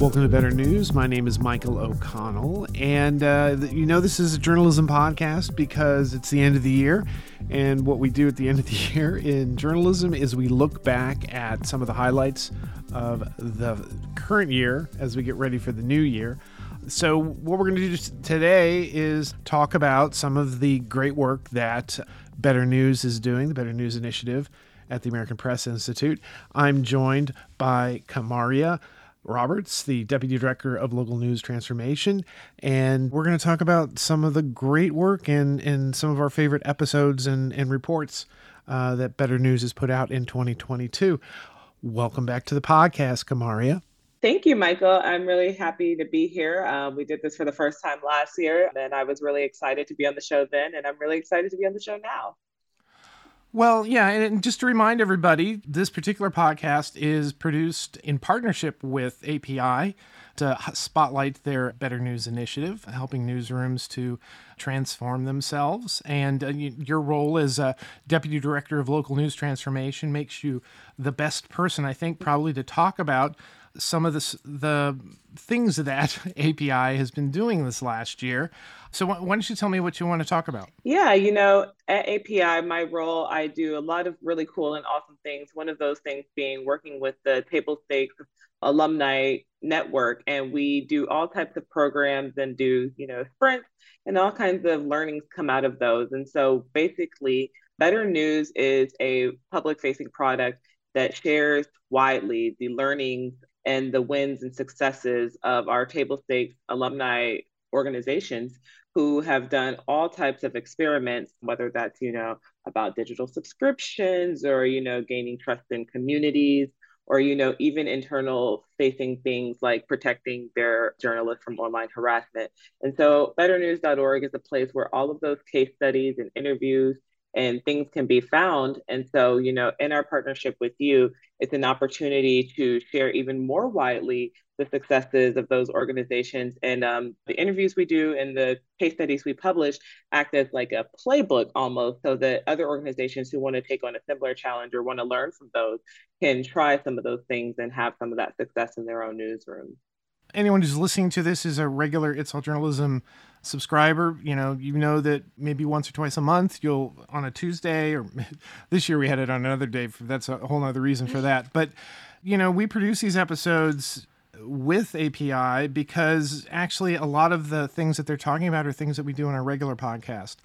Welcome to Better News. My name is Michael O'Connell, and uh, you know this is a journalism podcast because it's the end of the year, and what we do at the end of the year in journalism is we look back at some of the highlights of the current year as we get ready for the new year. So, what we're going to do today is talk about some of the great work that Better News is doing, the Better News Initiative at the American Press Institute. I'm joined by Kamaria. Roberts, the Deputy Director of Local News Transformation. And we're going to talk about some of the great work and, and some of our favorite episodes and, and reports uh, that Better News has put out in 2022. Welcome back to the podcast, Kamaria. Thank you, Michael. I'm really happy to be here. Uh, we did this for the first time last year, and I was really excited to be on the show then, and I'm really excited to be on the show now. Well, yeah, and just to remind everybody, this particular podcast is produced in partnership with API to spotlight their Better News initiative, helping newsrooms to transform themselves. And uh, your role as a deputy director of local news transformation makes you the best person, I think, probably to talk about some of the the things that API has been doing this last year. So why don't you tell me what you want to talk about? Yeah, you know, at API, my role, I do a lot of really cool and awesome things. One of those things being working with the Table Stakes alumni network and we do all types of programs and do you know sprints and all kinds of learnings come out of those and so basically better news is a public facing product that shares widely the learnings and the wins and successes of our table stakes alumni organizations who have done all types of experiments whether that's you know about digital subscriptions or you know gaining trust in communities or you know even internal facing things like protecting their journalists from online harassment. And so betternews.org is a place where all of those case studies and interviews and things can be found. And so, you know, in our partnership with you, it's an opportunity to share even more widely the successes of those organizations. And um, the interviews we do and the case studies we publish act as like a playbook almost, so that other organizations who want to take on a similar challenge or want to learn from those can try some of those things and have some of that success in their own newsroom. Anyone who's listening to this is a regular It's All Journalism subscriber, you know, you know that maybe once or twice a month you'll on a Tuesday or this year we had it on another day. That's a whole other reason for that. But, you know, we produce these episodes with API because actually a lot of the things that they're talking about are things that we do in our regular podcast.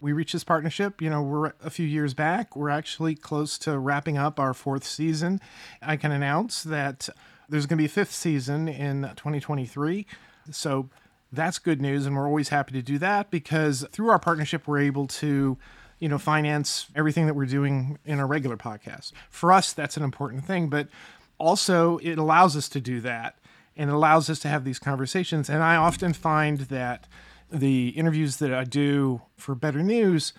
We reached this partnership, you know, we're a few years back. We're actually close to wrapping up our fourth season. I can announce that there's going to be a fifth season in 2023. So that's good news and we're always happy to do that because through our partnership we're able to you know finance everything that we're doing in our regular podcast. For us that's an important thing but also it allows us to do that and it allows us to have these conversations. And i often find that the interviews that i do for better news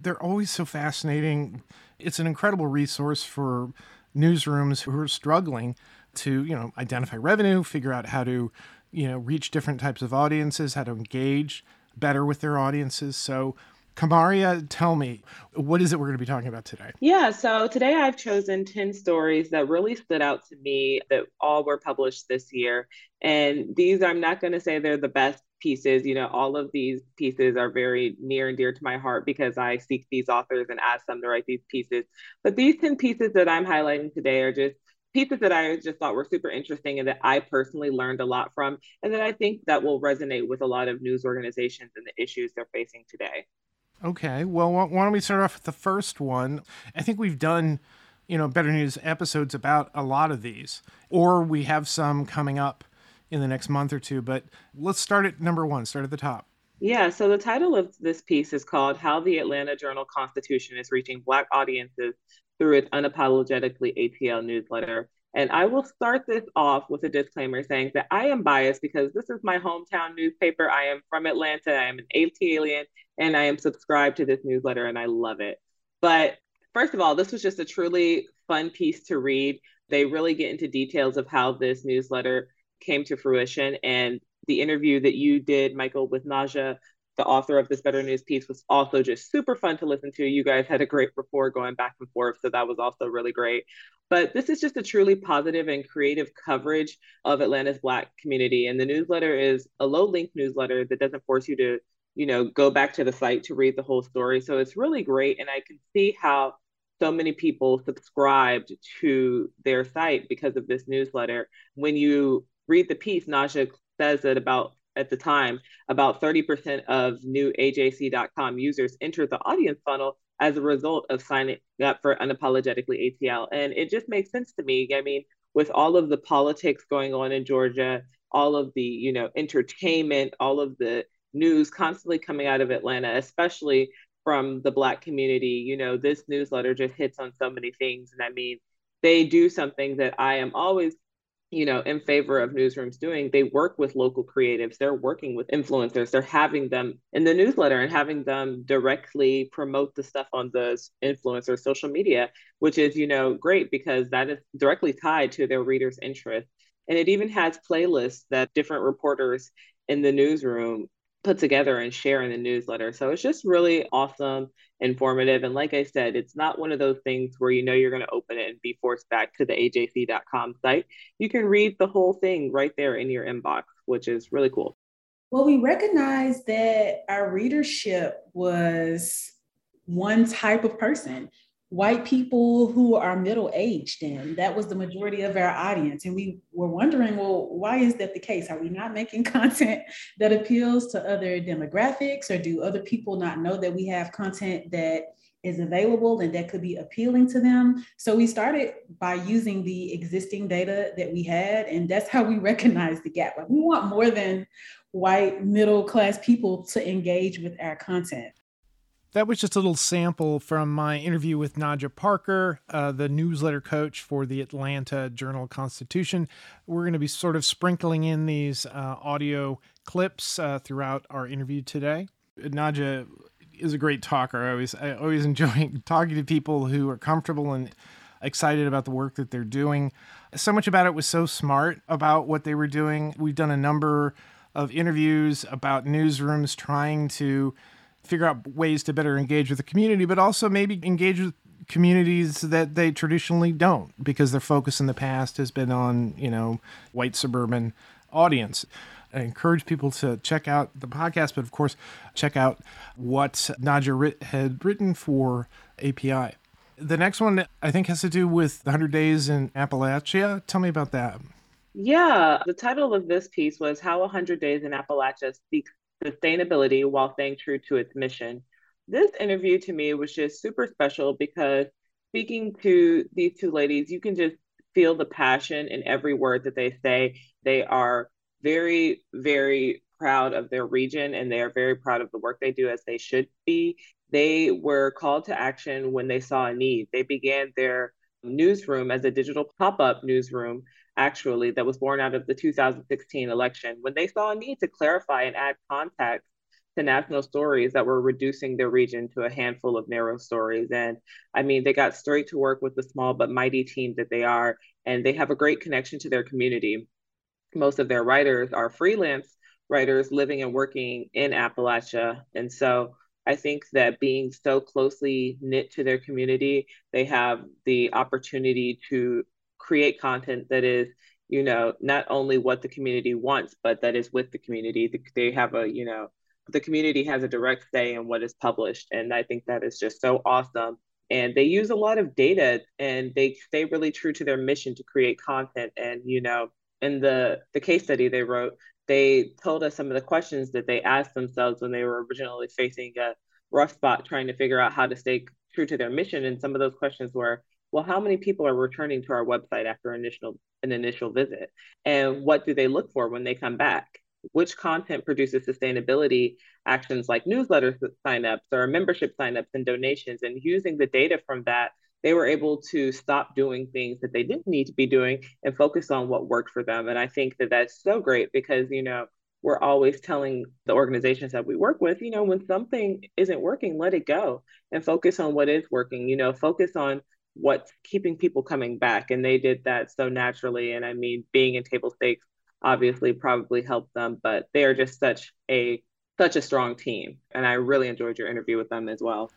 they're always so fascinating. It's an incredible resource for newsrooms who are struggling to you know identify revenue figure out how to you know, reach different types of audiences, how to engage better with their audiences. So, Kamaria, tell me, what is it we're going to be talking about today? Yeah, so today I've chosen 10 stories that really stood out to me that all were published this year. And these, I'm not going to say they're the best pieces. You know, all of these pieces are very near and dear to my heart because I seek these authors and ask them to write these pieces. But these 10 pieces that I'm highlighting today are just pieces that I just thought were super interesting and that I personally learned a lot from, and that I think that will resonate with a lot of news organizations and the issues they're facing today. Okay, well, why don't we start off with the first one? I think we've done, you know, Better News episodes about a lot of these, or we have some coming up in the next month or two, but let's start at number one, start at the top. Yeah, so the title of this piece is called How the Atlanta Journal Constitution is Reaching Black Audiences through its unapologetically ATL newsletter. And I will start this off with a disclaimer saying that I am biased because this is my hometown newspaper. I am from Atlanta. I am an ATLian and I am subscribed to this newsletter and I love it. But first of all, this was just a truly fun piece to read. They really get into details of how this newsletter came to fruition. And the interview that you did, Michael, with Najja the author of this Better News piece, was also just super fun to listen to. You guys had a great rapport going back and forth, so that was also really great. But this is just a truly positive and creative coverage of Atlanta's Black community. And the newsletter is a low link newsletter that doesn't force you to, you know, go back to the site to read the whole story. So it's really great. And I can see how so many people subscribed to their site because of this newsletter. When you read the piece, Najja says that about at the time, about 30% of new AJC.com users entered the audience funnel as a result of signing up for unapologetically ATL. And it just makes sense to me. I mean, with all of the politics going on in Georgia, all of the, you know, entertainment, all of the news constantly coming out of Atlanta, especially from the Black community, you know, this newsletter just hits on so many things. And I mean, they do something that I am always you know, in favor of newsrooms doing, they work with local creatives. They're working with influencers. They're having them in the newsletter and having them directly promote the stuff on the influencer social media, which is, you know, great because that is directly tied to their readers' interest. And it even has playlists that different reporters in the newsroom put together and share in the newsletter. So it's just really awesome, informative. And like I said, it's not one of those things where you know you're going to open it and be forced back to the ajc.com site. You can read the whole thing right there in your inbox, which is really cool. Well, we recognize that our readership was one type of person white people who are middle aged and that was the majority of our audience. And we were wondering well why is that the case? Are we not making content that appeals to other demographics or do other people not know that we have content that is available and that could be appealing to them? So we started by using the existing data that we had and that's how we recognize the gap. Like we want more than white middle class people to engage with our content that was just a little sample from my interview with Najja Parker, uh, the newsletter coach for the Atlanta Journal Constitution. We're going to be sort of sprinkling in these uh, audio clips uh, throughout our interview today. Najja is a great talker. I always I always enjoy talking to people who are comfortable and excited about the work that they're doing. So much about it was so smart about what they were doing. We've done a number of interviews about newsrooms trying to figure out ways to better engage with the community, but also maybe engage with communities that they traditionally don't because their focus in the past has been on, you know, white suburban audience. I encourage people to check out the podcast, but of course, check out what Najja had written for API. The next one I think has to do with the 100 Days in Appalachia. Tell me about that. Yeah, the title of this piece was How 100 Days in Appalachia Speaks sustainability while staying true to its mission. This interview to me was just super special because speaking to these two ladies, you can just feel the passion in every word that they say. They are very, very proud of their region and they are very proud of the work they do as they should be. They were called to action when they saw a need. They began their newsroom as a digital pop up newsroom actually, that was born out of the 2016 election, when they saw a need to clarify and add context to national stories that were reducing their region to a handful of narrow stories. And I mean, they got straight to work with the small but mighty team that they are, and they have a great connection to their community. Most of their writers are freelance writers living and working in Appalachia. And so I think that being so closely knit to their community, they have the opportunity to create content that is you know not only what the community wants but that is with the community. They have a you know the community has a direct say in what is published and i think that is just so awesome. And they use a lot of data and they stay really true to their mission to create content. And you know in the the case study they wrote they told us some of the questions that they asked themselves when they were originally facing a rough spot trying to figure out how to stay true to their mission. And some of those questions were well, how many people are returning to our website after initial an initial visit? And what do they look for when they come back? Which content produces sustainability actions like newsletter signups or membership signups and donations? And using the data from that, they were able to stop doing things that they didn't need to be doing and focus on what worked for them. And I think that that's so great because, you know, we're always telling the organizations that we work with, you know, when something isn't working, let it go and focus on what is working, you know, focus on what's keeping people coming back. And they did that so naturally. And I mean, being in table stakes obviously probably helped them, but they are just such a such a strong team. And I really enjoyed your interview with them as well.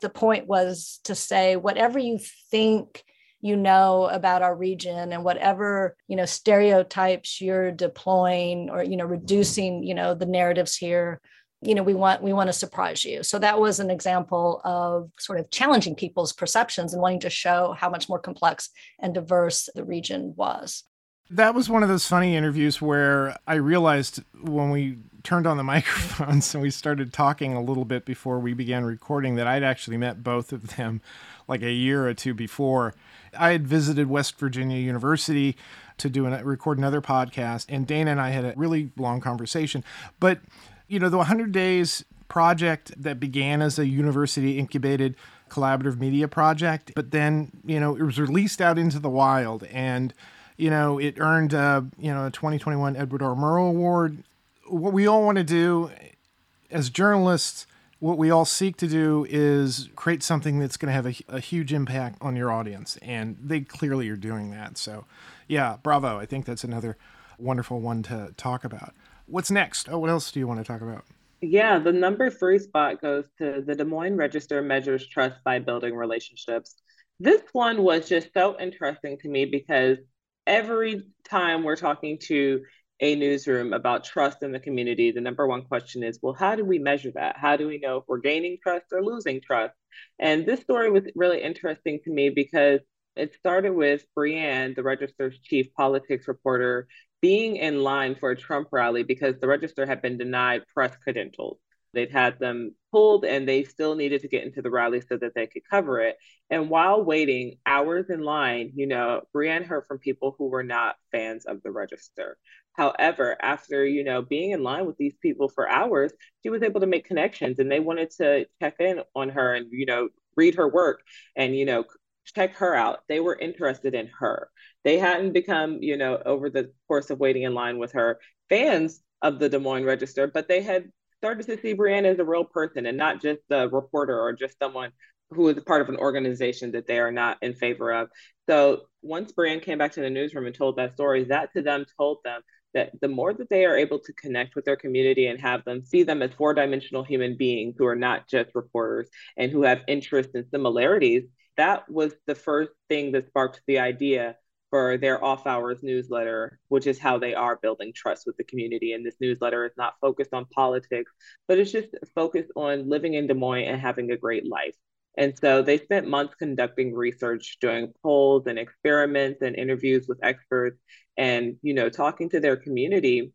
The point was to say whatever you think you know about our region and whatever you know stereotypes you're deploying or you know reducing you know the narratives here you know we want we want to surprise you. So that was an example of sort of challenging people's perceptions and wanting to show how much more complex and diverse the region was. That was one of those funny interviews where i realized when we turned on the microphones and we started talking a little bit before we began recording that i'd actually met both of them like a year or two before. I had visited west virginia university to do and record another podcast and dana and i had a really long conversation. But you know, the 100 Days project that began as a university incubated collaborative media project, but then, you know, it was released out into the wild and, you know, it earned, uh, you know, a 2021 Edward R. Murrow Award. What we all want to do as journalists, what we all seek to do is create something that's going to have a, a, huge impact on your audience. And they clearly are doing that. So, yeah, bravo. I think that's another wonderful one to talk about. What's next? Oh, what else do you want to talk about? Yeah, the number three spot goes to the Des Moines Register measures trust by building relationships. This one was just so interesting to me because every time we're talking to a newsroom about trust in the community, the number one question is, well, how do we measure that? How do we know if we're gaining trust or losing trust? And this story was really interesting to me because it started with Brianne, the Register's chief politics reporter, being in line for a Trump rally because the Register had been denied press credentials. They'd had them pulled and they still needed to get into the rally so that they could cover it. And while waiting hours in line, you know, Brianne heard from people who were not fans of the Register. However, after, you know, being in line with these people for hours, she was able to make connections and they wanted to check in on her and, you know, read her work and, you know, check her out. They were interested in her. They hadn't become, you know, over the course of waiting in line with her, fans of the Des Moines Register, but they had started to see Brianne as a real person and not just a reporter or just someone who is part of an organization that they are not in favor of. So once Brianne came back to the newsroom and told that story, that to them told them that the more that they are able to connect with their community and have them see them as four dimensional human beings who are not just reporters and who have interests and similarities, that was the first thing that sparked the idea for their off hours newsletter, which is how they are building trust with the community. And this newsletter is not focused on politics, but it's just focused on living in Des Moines and having a great life. And so they spent months conducting research, doing polls and experiments and interviews with experts and, you know, talking to their community.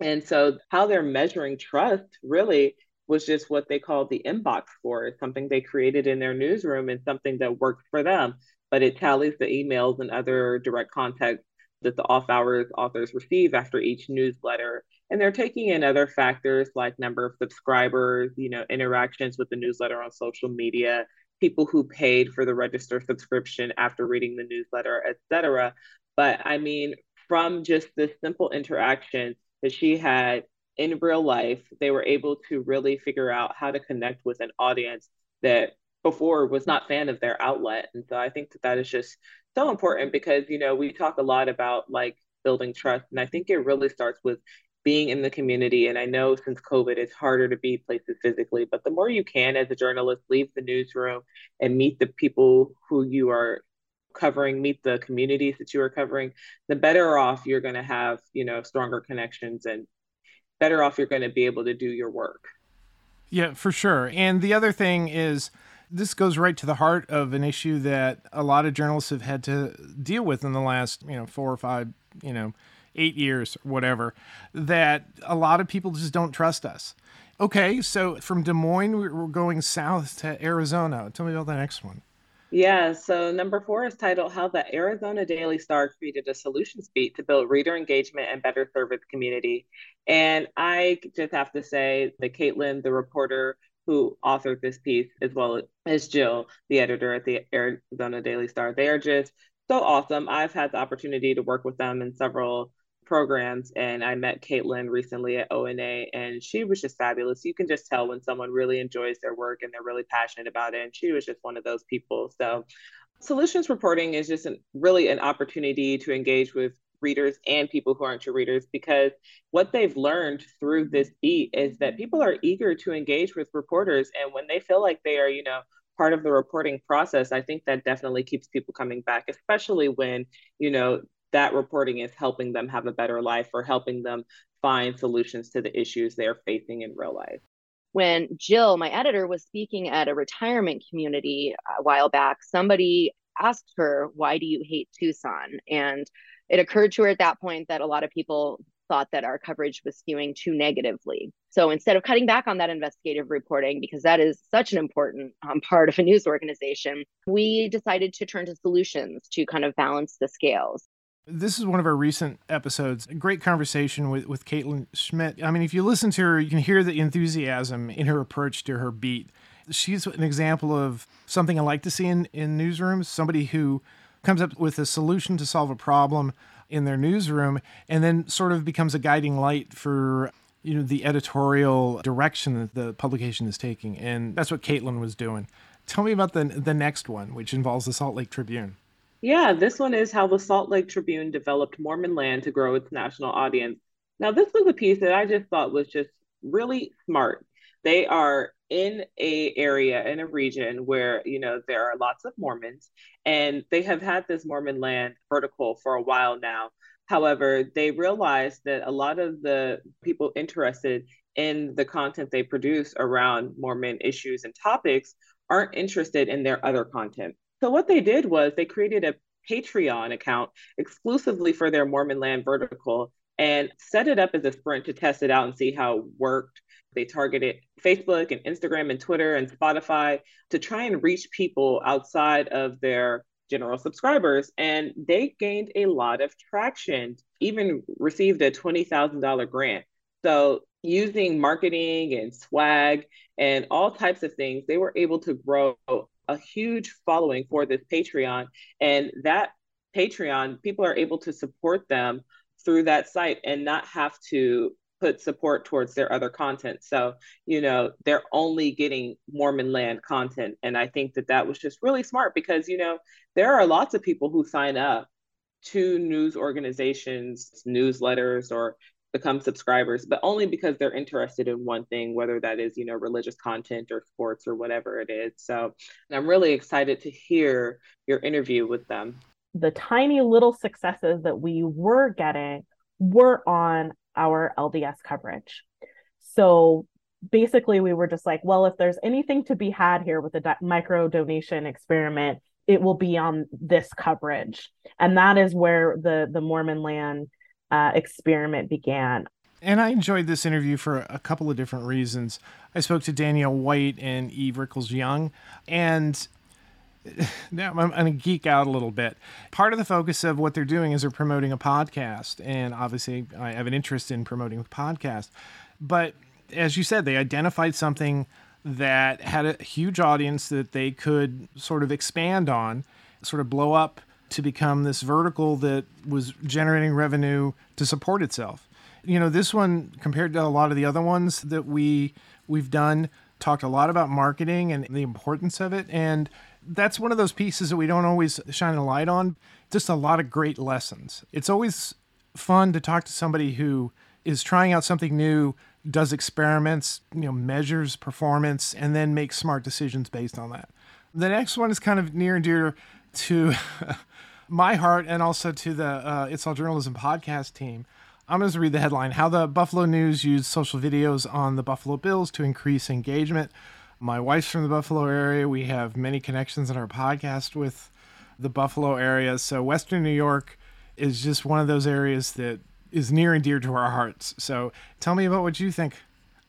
And so how they're measuring trust really was just what they called the inbox score. It's something they created in their newsroom and something that worked for them but it tallies the emails and other direct contacts that the off hours authors receive after each newsletter. And they're taking in other factors like number of subscribers, you know, interactions with the newsletter on social media, people who paid for the register subscription after reading the newsletter, etc. But I mean, from just this simple interaction that she had in real life, they were able to really figure out how to connect with an audience that before was not fan of their outlet. And so i think that that is just so important because you know we talk a lot about like building trust and i think it really starts with being in the community. And i know since covid it's harder to be places physically but the more you can as a journalist leave the newsroom and meet the people who you are covering meet the communities that you are covering the better off you're going to have you know stronger connections and better off you're going to be able to do your work yeah for sure and the other thing is this goes right to the heart of an issue that a lot of journalists have had to deal with in the last, you know, four or five, you know, eight years, whatever, that a lot of people just don't trust us. Okay, so from Des Moines, we're going south to Arizona. Tell me about the next one. Yeah, so number four is titled How the Arizona Daily Star Created a Solutions Beat to Build Reader Engagement and Better Serve its Community. And I just have to say that Caitlin, the reporter who authored this piece, as well as Jill, the editor at the Arizona Daily Star. They are just so awesome. I've had the opportunity to work with them in several programs, and I met Caitlin recently at ONA, and she was just fabulous. You can just tell when someone really enjoys their work and they're really passionate about it, and she was just one of those people. So, solutions reporting is just an, really an opportunity to engage with readers and people who aren't your readers because what they've learned through this beat is that people are eager to engage with reporters and when they feel like they are you know part of the reporting process, I think that definitely keeps people coming back, especially when, you know, that reporting is helping them have a better life or helping them find solutions to the issues they're facing in real life. When Jill, my editor, was speaking at a retirement community a while back, somebody asked her, Why do you hate Tucson? And it occurred to her at that point that a lot of people thought that our coverage was skewing too negatively. So instead of cutting back on that investigative reporting, because that is such an important um, part of a news organization, we decided to turn to solutions to kind of balance the scales. This is one of our recent episodes. A great conversation with, with Caitlin Schmidt. I mean, if you listen to her, you can hear the enthusiasm in her approach to her beat. She's an example of something I like to see in, in newsrooms somebody who comes up with a solution to solve a problem in their newsroom and then sort of becomes a guiding light for you know the editorial direction that the publication is taking and that's what caitlin was doing tell me about the the next one which involves the salt lake tribune yeah this one is how the salt lake tribune developed mormon land to grow its national audience. Now this was a piece that i just thought was just really smart. They are in a area in a region where you know there are lots of mormons and they have had this mormon land vertical for a while now. However they realized that a lot of the people interested in the content they produce around mormon issues and topics aren't interested in their other content so what they did was they created a patreon account exclusively for their mormon land vertical and set it up as a sprint to test it out and see how it worked they targeted Facebook and Instagram and Twitter and Spotify to try and reach people outside of their general subscribers. And they gained a lot of traction, even received a $20,000 grant. So, using marketing and swag and all types of things, they were able to grow a huge following for this Patreon. And that Patreon, people are able to support them through that site and not have to put support towards their other content. So, you know, they're only getting Mormon land content. And I think that that was just really smart because, you know, there are lots of people who sign up to news organizations, newsletters, or become subscribers, but only because they're interested in one thing, whether that is, you know, religious content or sports or whatever it is. So I'm really excited to hear your interview with them. The tiny little successes that we were getting were on our LDS coverage. So basically, we were just like, well, if there's anything to be had here with the di- micro donation experiment, it will be on this coverage. And that is where the, the Mormon land uh, experiment began. And I enjoyed this interview for a couple of different reasons. I spoke to Danielle White and Eve Rickles Young, and now I'm, going to geek out a little bit. Part of the focus of what they're doing is they're promoting a podcast, and obviously I have an interest in promoting a podcast. But as you said, they identified something that had a huge audience that they could sort of expand on, sort of blow up to become this vertical that was generating revenue to support itself. You know, this one compared to a lot of the other ones that we we've done talked a lot about marketing and the importance of it and that's one of those pieces that we don't always shine a light on. Just a lot of great lessons. It's always fun to talk to somebody who is trying out something new, does experiments, you know, measures performance, and then makes smart decisions based on that. The next one is kind of near and dear to my heart and also to the uh, It's All Journalism podcast team. I'm going to read the headline How the Buffalo News Used Social Videos on the Buffalo Bills to Increase Engagement. My wife's from the Buffalo area. We have many connections in our podcast with the Buffalo area. So, Western New York is just one of those areas that is near and dear to our hearts. So, tell me about what you think.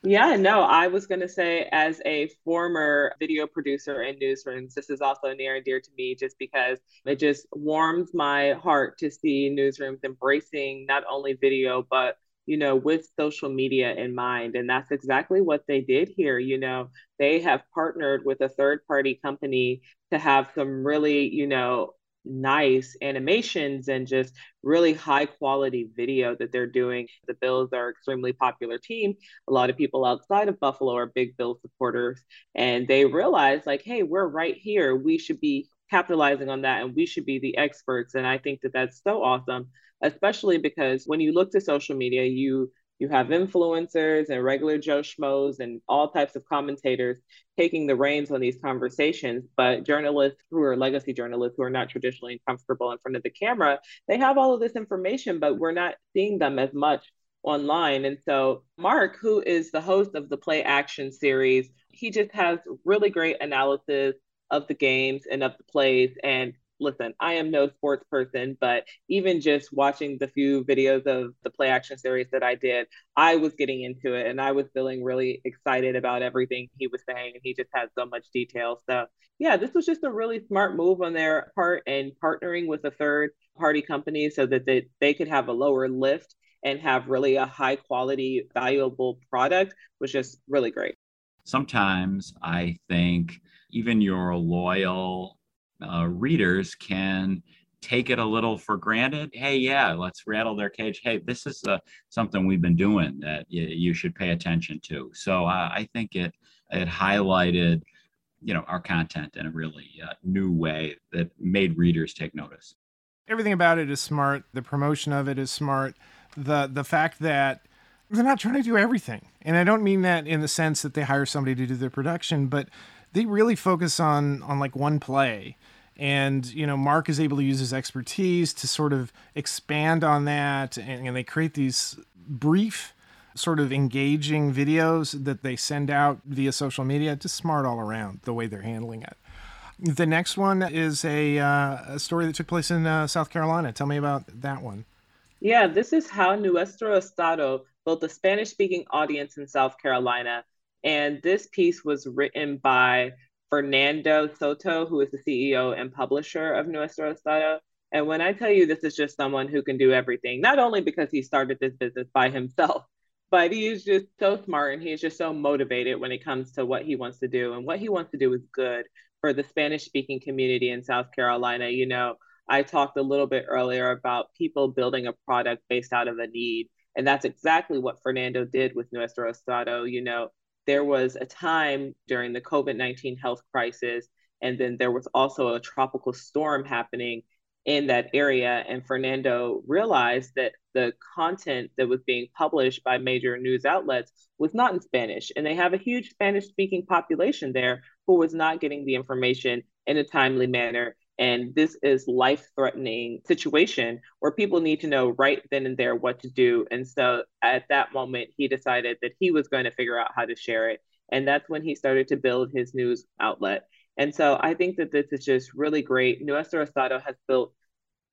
Yeah, no, I was going to say, as a former video producer in newsrooms, this is also near and dear to me just because it just warms my heart to see newsrooms embracing not only video, but you know, with social media in mind. And that's exactly what they did here. You know, they have partnered with a third party company to have some really, you know, nice animations and just really high quality video that they're doing. The Bills are extremely popular team. A lot of people outside of Buffalo are big Bill supporters and they realize like, hey, we're right here. We should be capitalizing on that and we should be the experts. And I think that that's so awesome especially because when you look to social media, you You have influencers and regular Joe Schmoes and all types of commentators taking the reins on these conversations. But journalists who are legacy journalists who are not traditionally comfortable in front of the camera, they have all of this information, but we're not seeing them as much online. And so, Mark, who is the host of the Play Action series, he just has really great analysis of the games and of the plays. And listen, I am no sports person, but even just watching the few videos of the play action series that I did, I was getting into it and I was feeling really excited about everything he was saying. And he just had so much detail. So, yeah, this was just a really smart move on their part and partnering with a third party company so that they, they could have a lower lift and have really a high quality, valuable product was just really great. Sometimes I think even your loyal uh, readers can take it a little for granted. Hey, yeah, let's rattle their cage. Hey, this is uh, something we've been doing that y- you should pay attention to. So uh, I think it it highlighted, you know, our content in a really uh, new way that made readers take notice. Everything about it is smart. The promotion of it is smart. The the fact that they're not trying to do everything, and I don't mean that in the sense that they hire somebody to do their production, but they really focus on on like one play and you know mark is able to use his expertise to sort of expand on that. And, and, they create these brief sort of engaging videos that they send out via social media. Just smart all around the way they're handling it. The next one is a, uh, a story that took place in uh, south carolina. Tell me about that one. Yeah this is how nuestro estado built a spanish speaking audience in south carolina and this piece was written by Fernando Soto, who is the CEO and publisher of Nuestro Estado. And when I tell you this is just someone who can do everything, not only because he started this business by himself, but he is just so smart and he is just so motivated when it comes to what he wants to do. And what he wants to do is good for the Spanish speaking community in South Carolina. You know, I talked a little bit earlier about people building a product based out of a need. And that's exactly what Fernando did with Nuestro Estado. You know, there was a time during the COVID 19 health crisis, and then there was also a tropical storm happening in that area. And Fernando realized that the content that was being published by major news outlets was not in Spanish. And they have a huge Spanish speaking population there who was not getting the information in a timely manner and this is life threatening situation where people need to know right then and there what to do. And so at that moment he decided that he was going to figure out how to share it. And that's when he started to build his news outlet. And so i think that this is just really great. Nuestro estado has built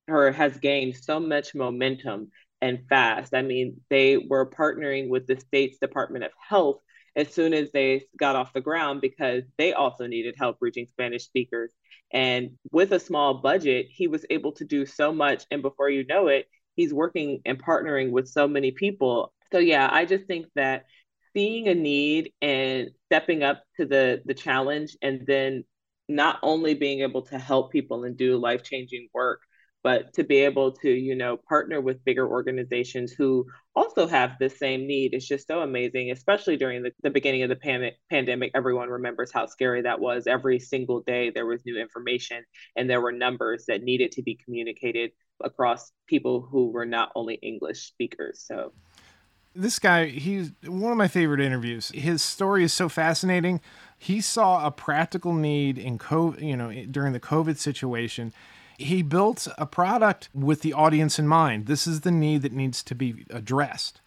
her has gained so much momentum and fast. I mean they were partnering with the state's department of health as soon as they got off the ground because they also needed help reaching Spanish speakers. And with a small budget, he was able to do so much. And before you know it, he's working and partnering with so many people. So, yeah, I just think that seeing a need and stepping up to the, the challenge and then not only being able to help people and do life changing work, but to be able to you know partner with bigger organizations who also have the same need is just so amazing especially during the, the beginning of the pan- pandemic everyone remembers how scary that was. Every single day there was new information and there were numbers that needed to be communicated across people who were not only english speakers so. This guy he's one of my favorite interviews. His story is so fascinating. He saw a practical need in covid you know during the covid situation he built a product with the audience in mind. This is the need that needs to be addressed.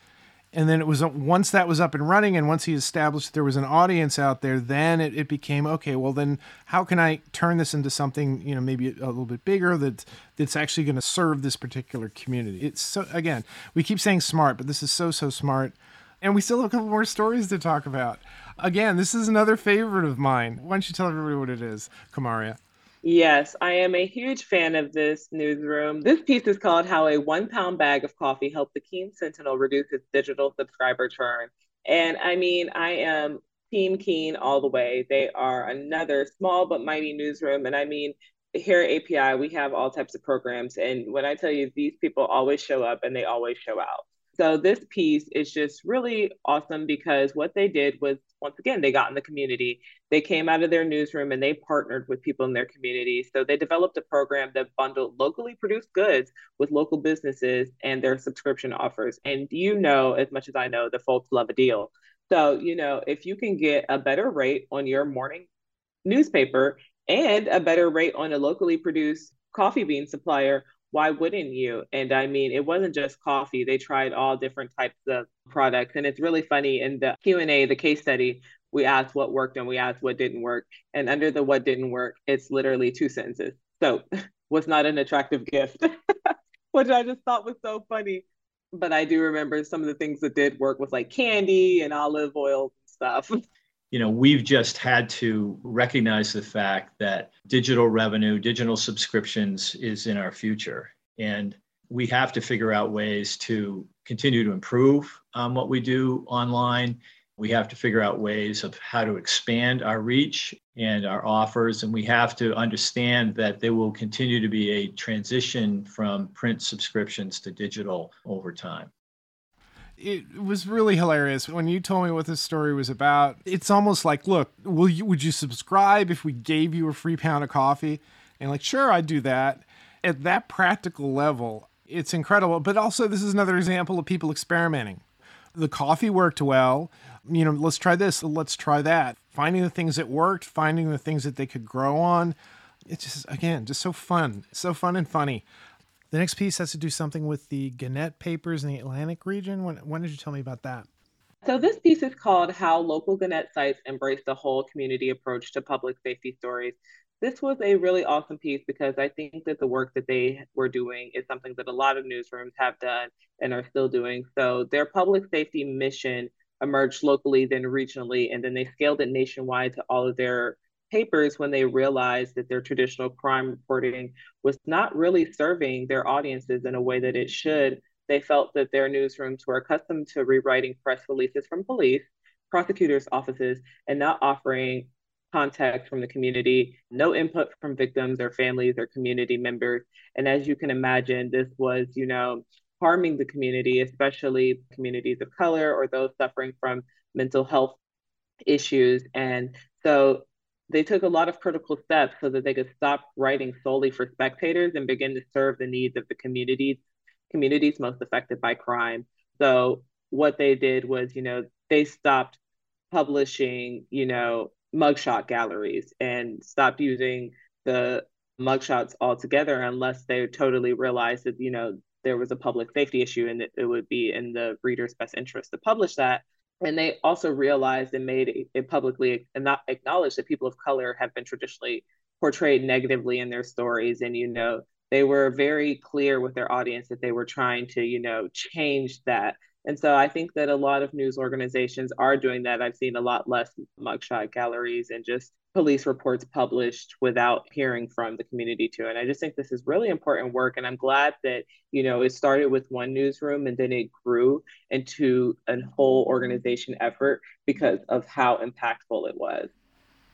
And then it was once that was up and running, and once he established there was an audience out there, then it, it became okay. Well, then how can I turn this into something you know maybe a little bit bigger that that's actually going to serve this particular community? It's so again we keep saying smart, but this is so so smart, and we still have a couple more stories to talk about. Again, this is another favorite of mine. Why don't you tell everybody what it is, Kamaria? Yes, I am a huge fan of this newsroom. This piece is called How a One Pound Bag of Coffee Helped the Keene Sentinel Reduce Its Digital Subscriber Churn. And I mean, I am Team Keene all the way. They are another small but mighty newsroom. And I mean, here at API, we have all types of programs. And when I tell you, these people always show up and they always show out. So this piece is just really awesome because what they did was once again they got in the community. They came out of their newsroom and they partnered with people in their community. So they developed a program that bundled locally produced goods with local businesses and their subscription offers. And you know as much as I know the folks love a deal. So, you know, if you can get a better rate on your morning newspaper and a better rate on a locally produced coffee bean supplier, why wouldn't you? And I mean, it wasn't just coffee. They tried all different types of products. And it's really funny in the Q&A, the case study, we asked what worked and we asked what didn't work. And under the what didn't work, it's literally two sentences. So was not an attractive gift, which I just thought was so funny. But I do remember some of the things that did work was like candy and olive oil stuff. you know, we've just had to recognize the fact that digital revenue, digital subscriptions is in our future. And we have to figure out ways to continue to improve um, what we do online. We have to figure out ways of how to expand our reach and our offers. And we have to understand that there will continue to be a transition from print subscriptions to digital over time it was really hilarious when you told me what this story was about. It's almost like, look, will you would you subscribe if we gave you a free pound of coffee? And like, sure, I'd do that. At that practical level, it's incredible. But also, this is another example of people experimenting. The coffee worked well. You know, let's try this. Let's try that. Finding the things that worked, finding the things that they could grow on. It's just again, just so fun, so fun and funny. The next piece has to do something with the Gannett papers in the Atlantic region. When, when did you tell me about that? So this piece is called How Local Gannett Sites Embrace the Whole Community Approach to Public Safety Stories. This was a really awesome piece because I think that the work that they were doing is something that a lot of newsrooms have done and are still doing. So their public safety mission emerged locally, then regionally, and then they scaled it nationwide to all of their papers when they realized that their traditional crime reporting was not really serving their audiences in a way that it should. They felt that their newsrooms were accustomed to rewriting press releases from police, prosecutors' offices, and not offering context from the community, no input from victims or families or community members. And as you can imagine, this was, you know, harming the community, especially communities of color or those suffering from mental health issues. And so they took a lot of critical steps so that they could stop writing solely for spectators and begin to serve the needs of the communities communities most affected by crime. So what they did was, you know, they stopped publishing, you know, mugshot galleries and stopped using the mugshots altogether unless they totally realized that, you know, there was a public safety issue and it would be in the reader's best interest to publish that and they also realized and made it publicly and not acknowledged that people of color have been traditionally portrayed negatively in their stories. And you know they were very clear with their audience that they were trying to you know change that and so I think that a lot of news organizations are doing that. I've seen a lot less mugshot galleries and just police reports published without hearing from the community too. And I just think this is really important work. And I'm glad that, you know, it started with one newsroom and then it grew into a whole organization effort because of how impactful it was.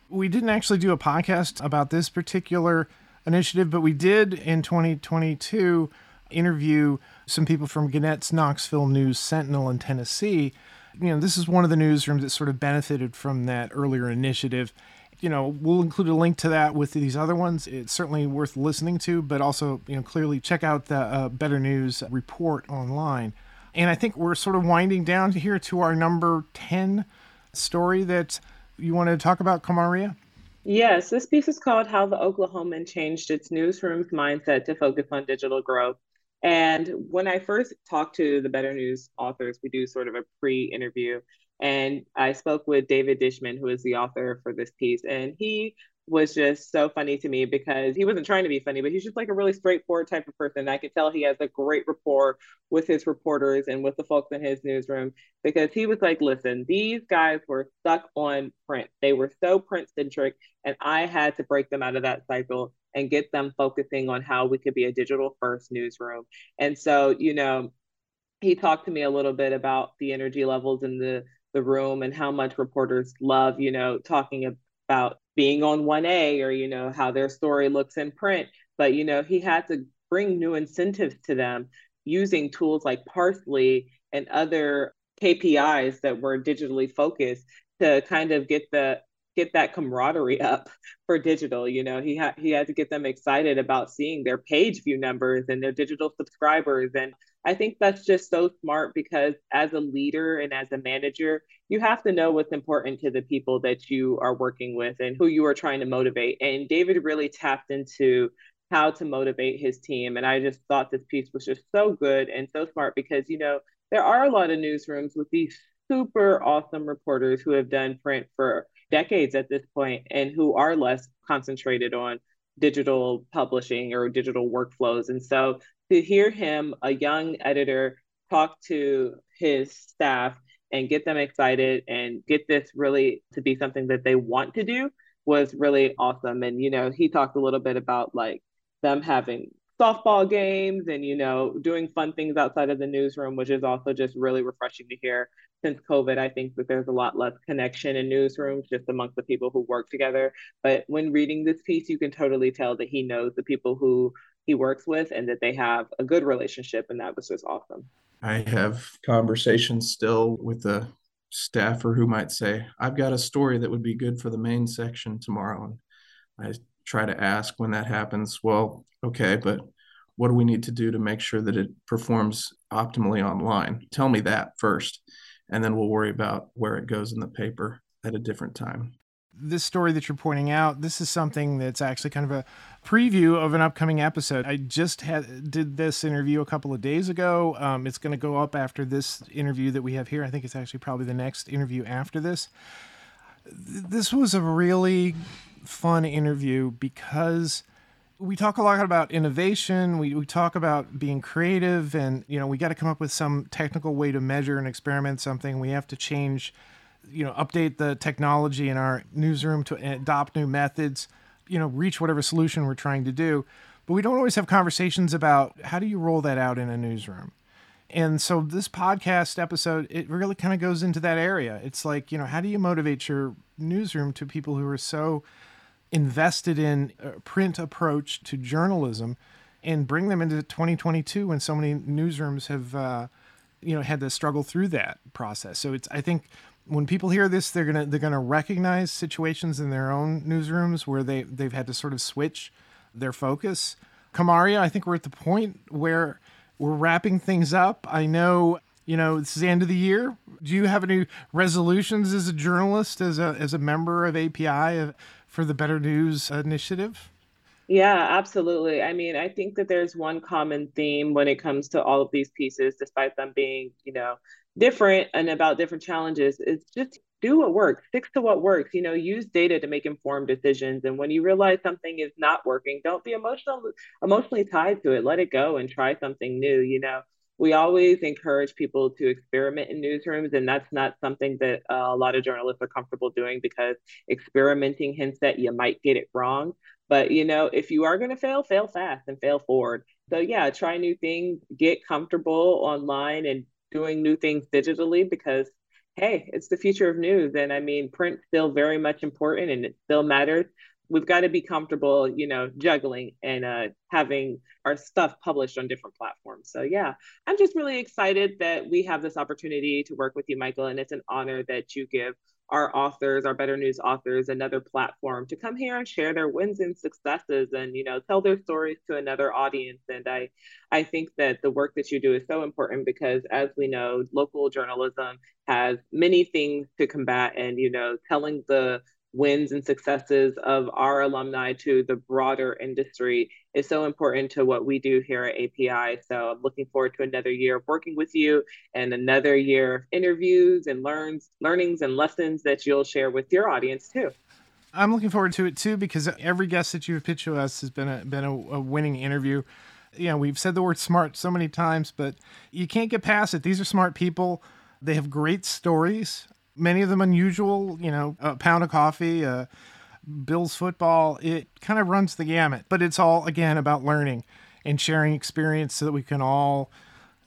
We didn't actually do a podcast about this particular initiative, but we did in 2022 interview some people from Gannett's Knoxville News Sentinel in Tennessee. You know, this is one of the newsrooms that sort of benefited from that earlier initiative. You know, we'll include a link to that with these other ones. It's certainly worth listening to, but also, you know, clearly check out the uh, Better News report online. And I think we're sort of winding down here to our number 10 story that you wanted to talk about, Kamaria. Yes, this piece is called How the Oklahoman Changed Its Newsroom's Mindset to Focus on Digital Growth. And when I first talked to the Better News authors, we do sort of a pre interview. And I spoke with David Dishman, who is the author for this piece. And he was just so funny to me because he wasn't trying to be funny, but he's just like a really straightforward type of person. I could tell he has a great rapport with his reporters and with the folks in his newsroom because he was like, listen, these guys were stuck on print. They were so print centric, and I had to break them out of that cycle and get them focusing on how we could be a digital first newsroom. And so, you know, he talked to me a little bit about the energy levels in the the room and how much reporters love, you know, talking about being on 1A or, you know, how their story looks in print. But, you know, he had to bring new incentives to them using tools like Parse.ly and other KPIs that were digitally focused to kind of get the get that camaraderie up for digital. You know, he had he had to get them excited about seeing their page view numbers and their digital subscribers. And I think that's just so smart because as a leader and as a manager, you have to know what's important to the people that you are working with and who you are trying to motivate. And David really tapped into how to motivate his team. And I just thought this piece was just so good and so smart because, you know, there are a lot of newsrooms with these super awesome reporters who have done print for decades at this point and who are less concentrated on digital publishing or digital workflows. And so to hear him, a young editor, talk to his staff and get them excited and get this really to be something that they want to do was really awesome. And, you know, he talked a little bit about like them having softball games and you know doing fun things outside of the newsroom which is also just really refreshing to hear since covid i think that there's a lot less connection in newsrooms just amongst the people who work together. But when reading this piece you can totally tell that he knows the people who he works with and that they have a good relationship and that was just awesome. I have conversations still with the staffer who might say i've got a story that would be good for the main section tomorrow. And i try to ask when that happens, well, okay, but what do we need to do to make sure that it performs optimally online? Tell me that first, and then we'll worry about where it goes in the paper at a different time. This story that you're pointing out, this is something that's actually kind of a preview of an upcoming episode. I just had did this interview a couple of days ago. Um, it's going to go up after this interview that we have here. I think it's actually probably the next interview after this. This was a really fun interview because we talk a lot about innovation. We, we talk about being creative, and you know we got to come up with some technical way to measure and experiment something. We have to change, you know, update the technology in our newsroom to adopt new methods. You know, reach whatever solution we're trying to do. But we don't always have conversations about how do you roll that out in a newsroom. And so this podcast episode, it really kind of goes into that area. It's like, you know, how do you motivate your newsroom to people who are so invested in a print approach to journalism and bring them into 2022 when so many newsrooms have uh, you know had to struggle through that process. So it's i think when people hear this they're gonna they're gonna recognize situations in their own newsrooms where they they've had to sort of switch their focus. Kamaria i think we're at the point where we're wrapping things up. I know you know this is the end of the year. Do you have any resolutions as a journalist as a as a member of api for the Better News initiative? Yeah, absolutely. I mean, I think that there's one common theme when it comes to all of these pieces, despite them being, you know, different and about different challenges, is just do what works, stick to what works. You know, use data to make informed decisions. And when you realize something is not working, don't be emotional emotionally tied to it. Let it go and try something new. You know, we always encourage people to experiment in newsrooms and that's not something that uh, a lot of journalists are comfortable doing because experimenting hints that you might get it wrong. But you know if you are going to fail fail fast and fail forward. So yeah try new things get comfortable online and doing new things digitally because hey it's the future of news. And i mean print still very much important and it still matters we've got to be comfortable, you know, juggling and uh, having our stuff published on different platforms. So yeah, I'm just really excited that we have this opportunity to work with you, Michael, and it's an honor that you give our authors, our Better News authors, another platform to come here and share their wins and successes, and you know, tell their stories to another audience. And I, I think that the work that you do is so important because, as we know, local journalism has many things to combat, and you know, telling the wins and successes of our alumni to the broader industry is so important to what we do here at API. So I'm looking forward to another year of working with you and another year of interviews and learns, learnings and lessons that you'll share with your audience too. I'm looking forward to it too because every guest that you've pitched to us has been a, been a, a winning interview. You know, we've said the word smart so many times, but you can't get past it. These are smart people. They have great stories many of them unusual, you know, a pound of coffee, uh, Bills football. It kind of runs the gamut, but it's all, again, about learning and sharing experience so that we can all,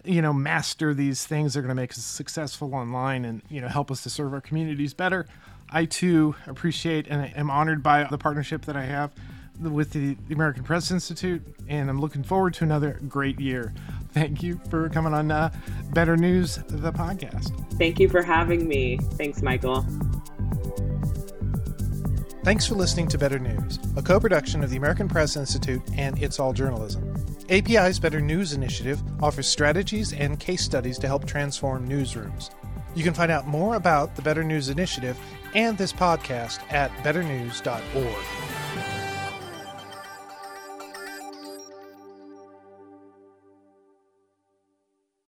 you know, master these things that are going to make us successful online and, you know, help us to serve our communities better. I too appreciate and am honored by the partnership that I have with the American Press Institute, and I'm looking forward to another great year. Thank you for coming on uh, Better News, the podcast. Thank you for having me. Thanks, Michael. Thanks for listening to Better News, a co production of the American Press Institute and It's All Journalism. API's Better News initiative offers strategies and case studies to help transform newsrooms. You can find out more about the Better News initiative and this podcast at betternews.org.